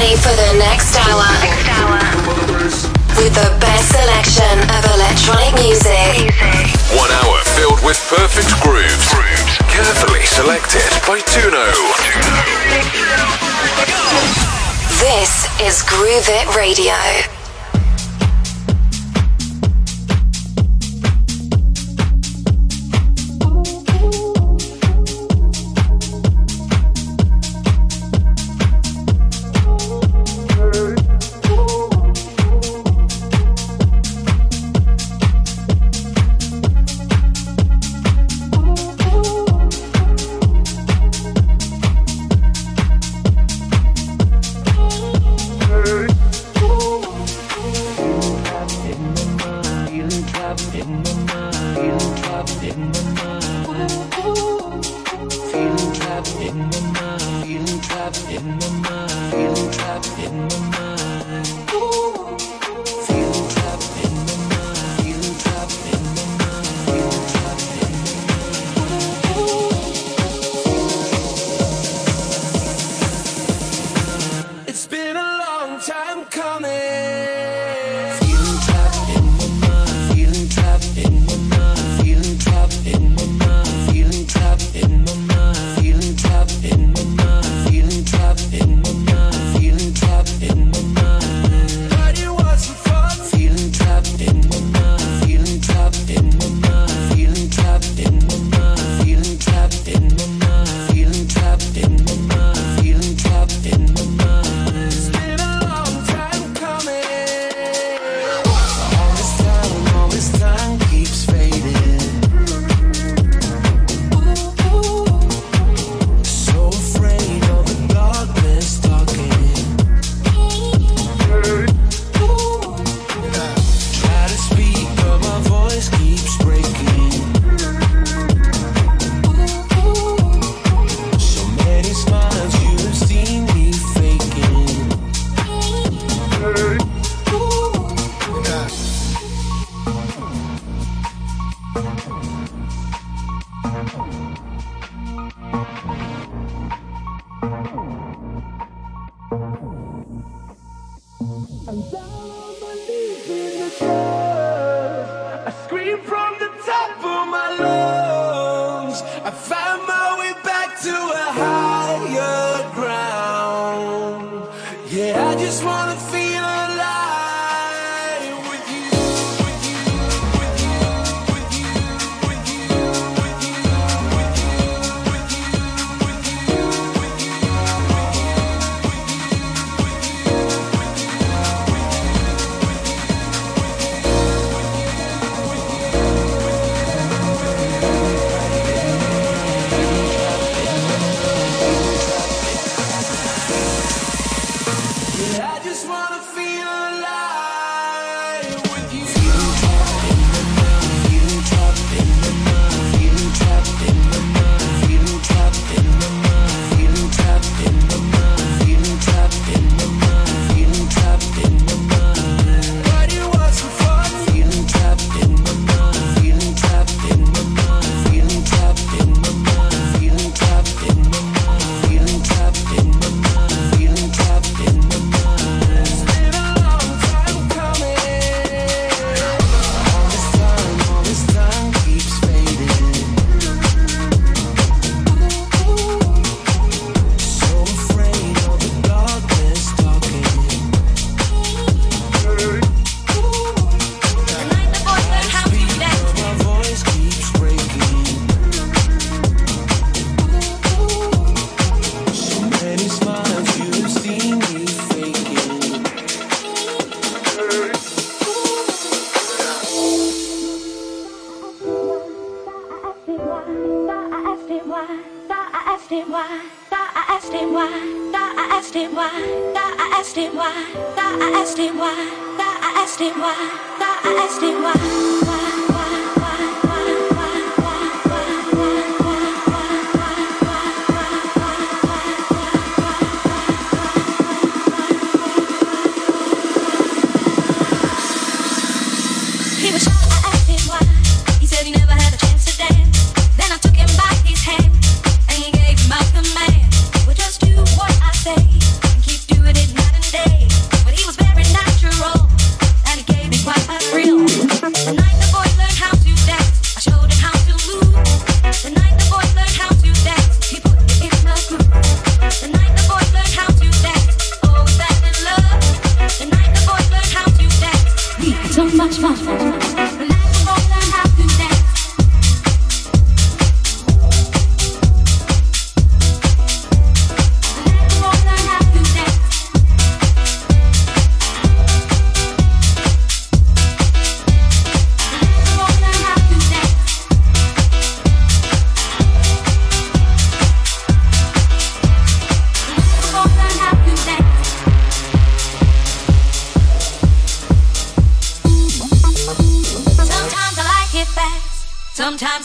ready for the next hour. With the best selection of electronic music. One hour filled with perfect grooves. Carefully selected by Tourneo. This is Groove It Radio.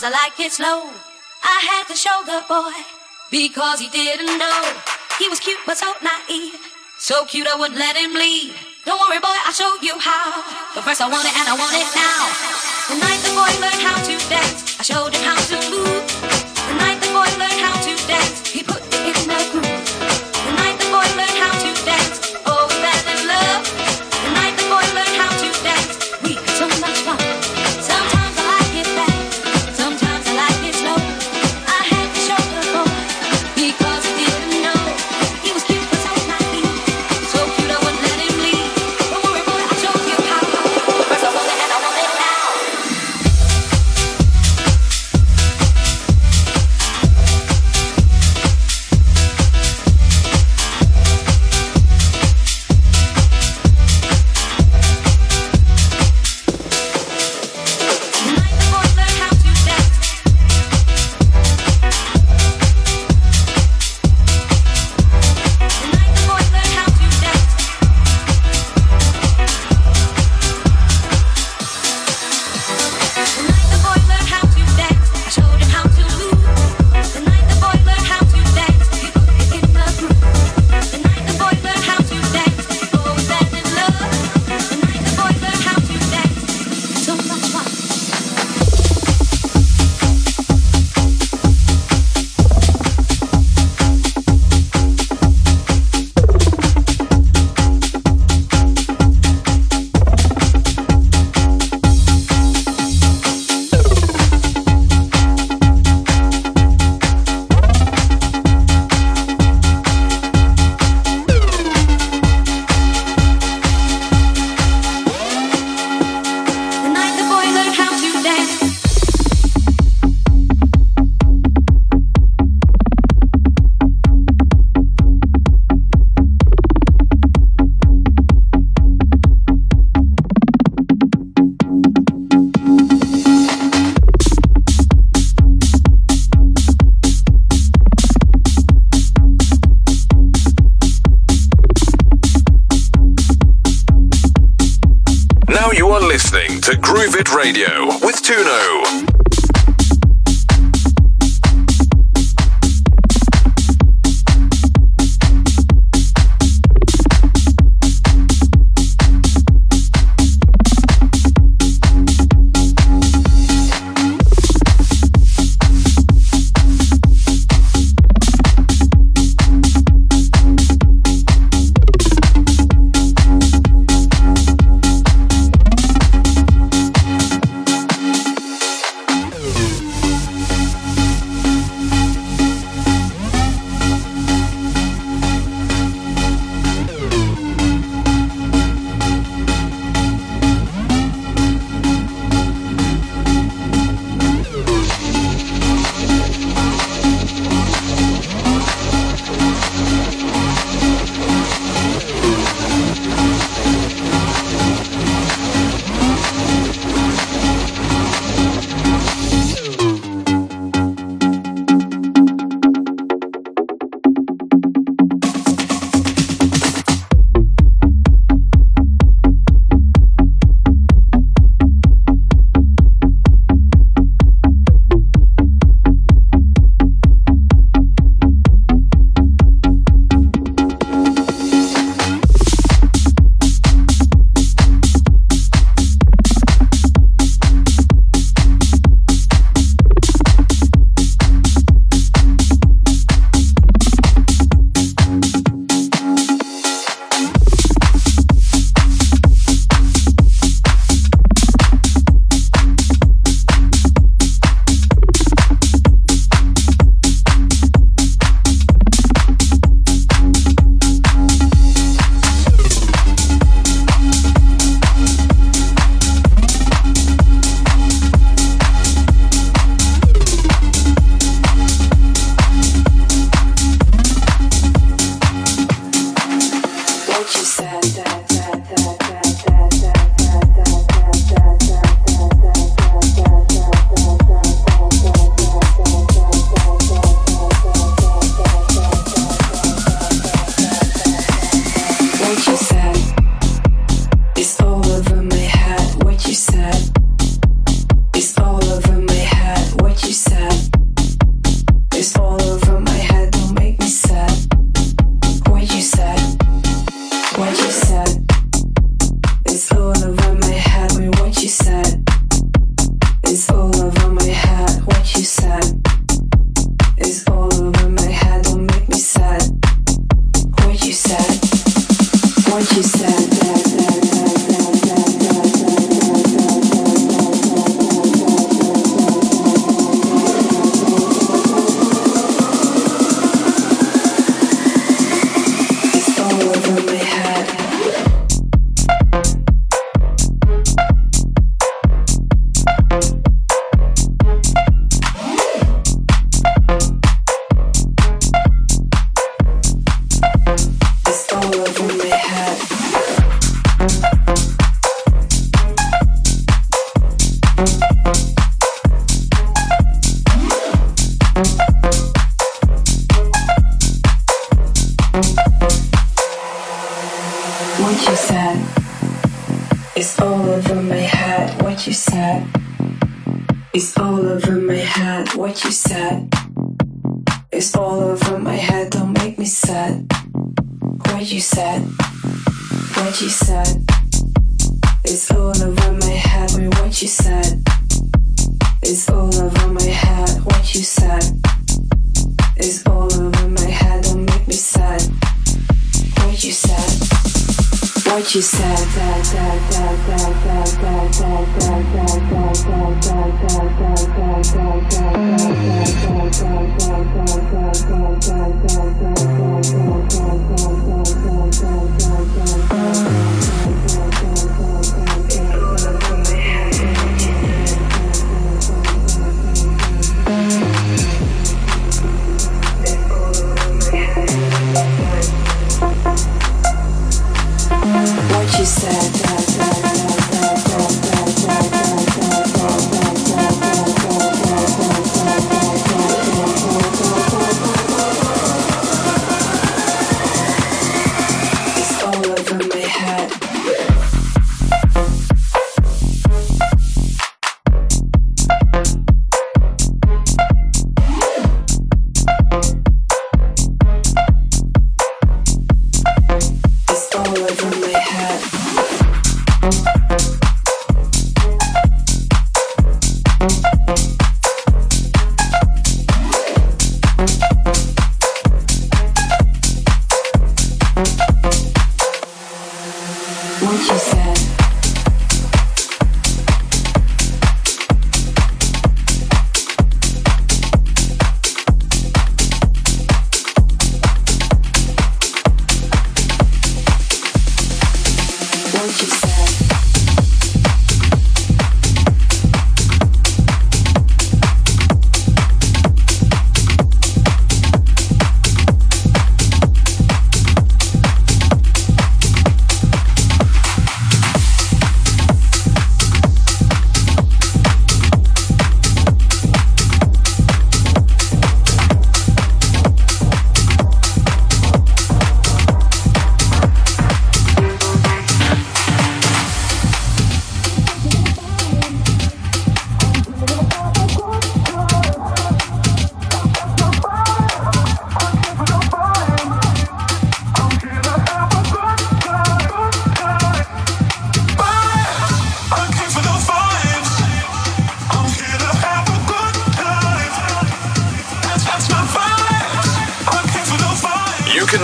I like it slow. I had to show the boy because he didn't know he was cute but so naive. So cute I wouldn't let him leave. Don't worry, boy, I'll show you how. But first I want it and I want it now. The night the boy learned how to dance, I showed him how to move. The night the boy learned how to dance, he put is all over my head. What you said.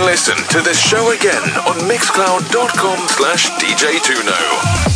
listen to this show again on mixcloud.com slash djtourneo.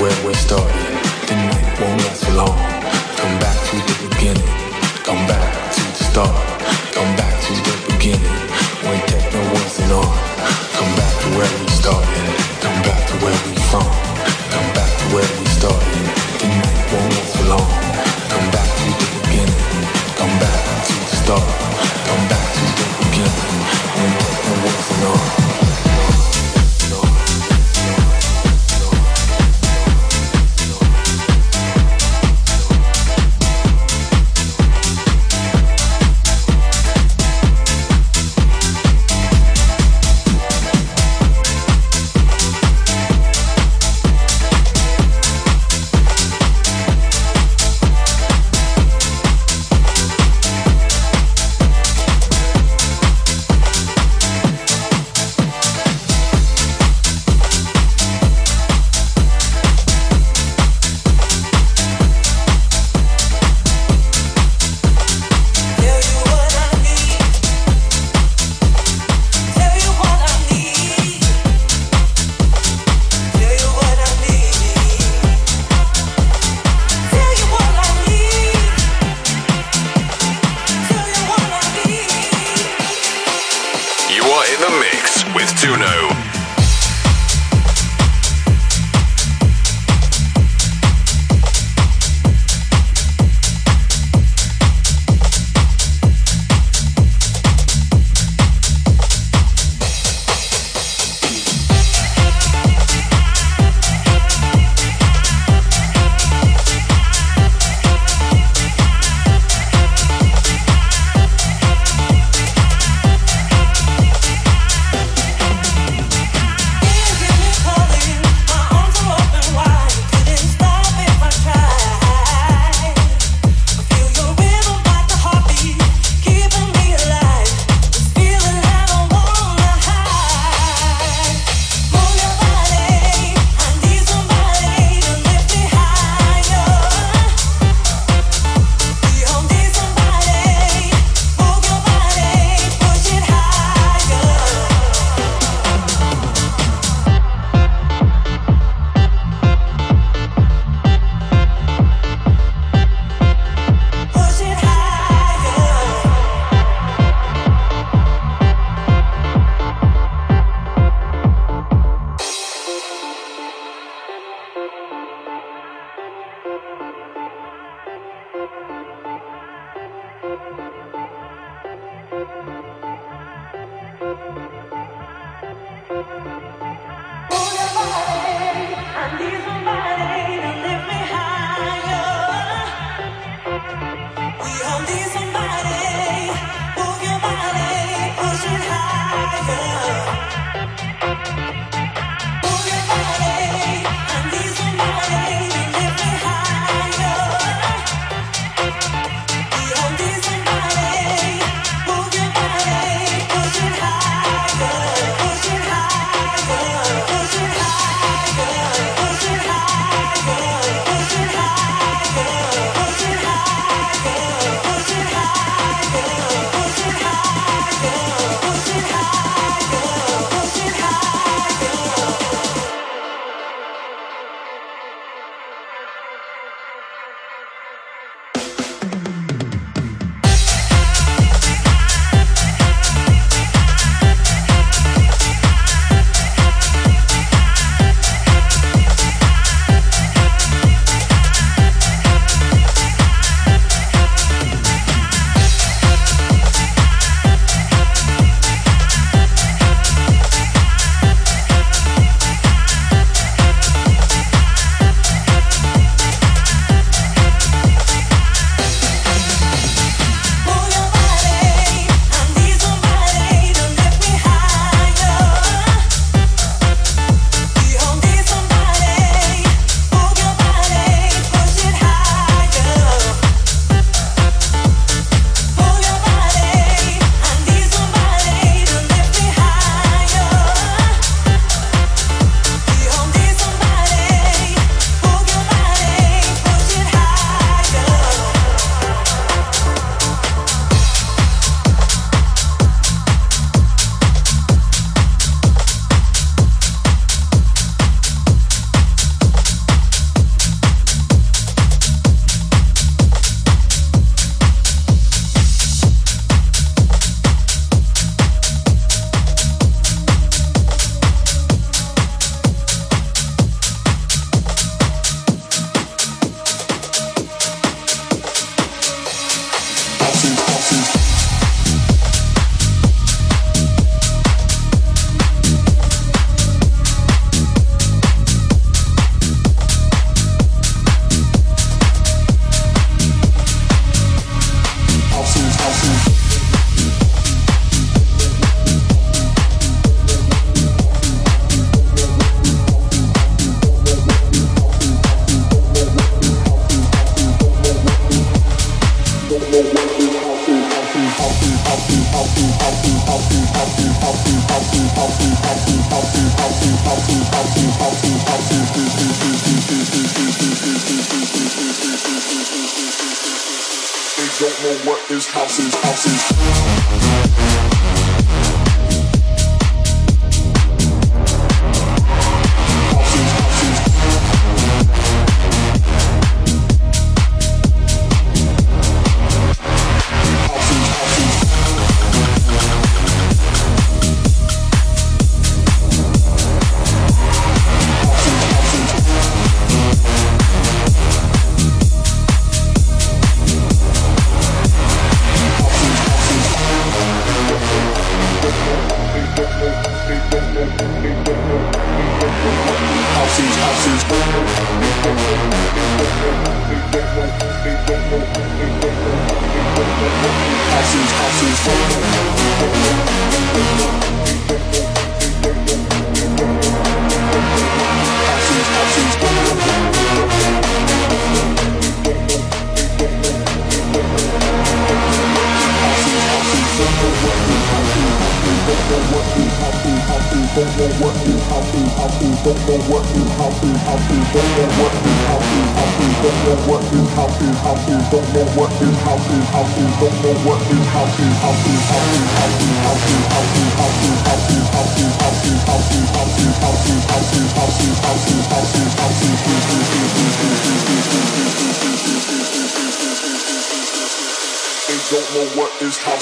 where we're starting.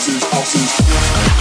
houses, houses.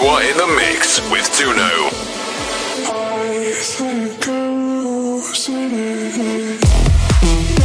You can break. I take the pill with the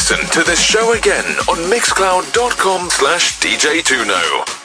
listen to this show again on mixcloud.com slash DJ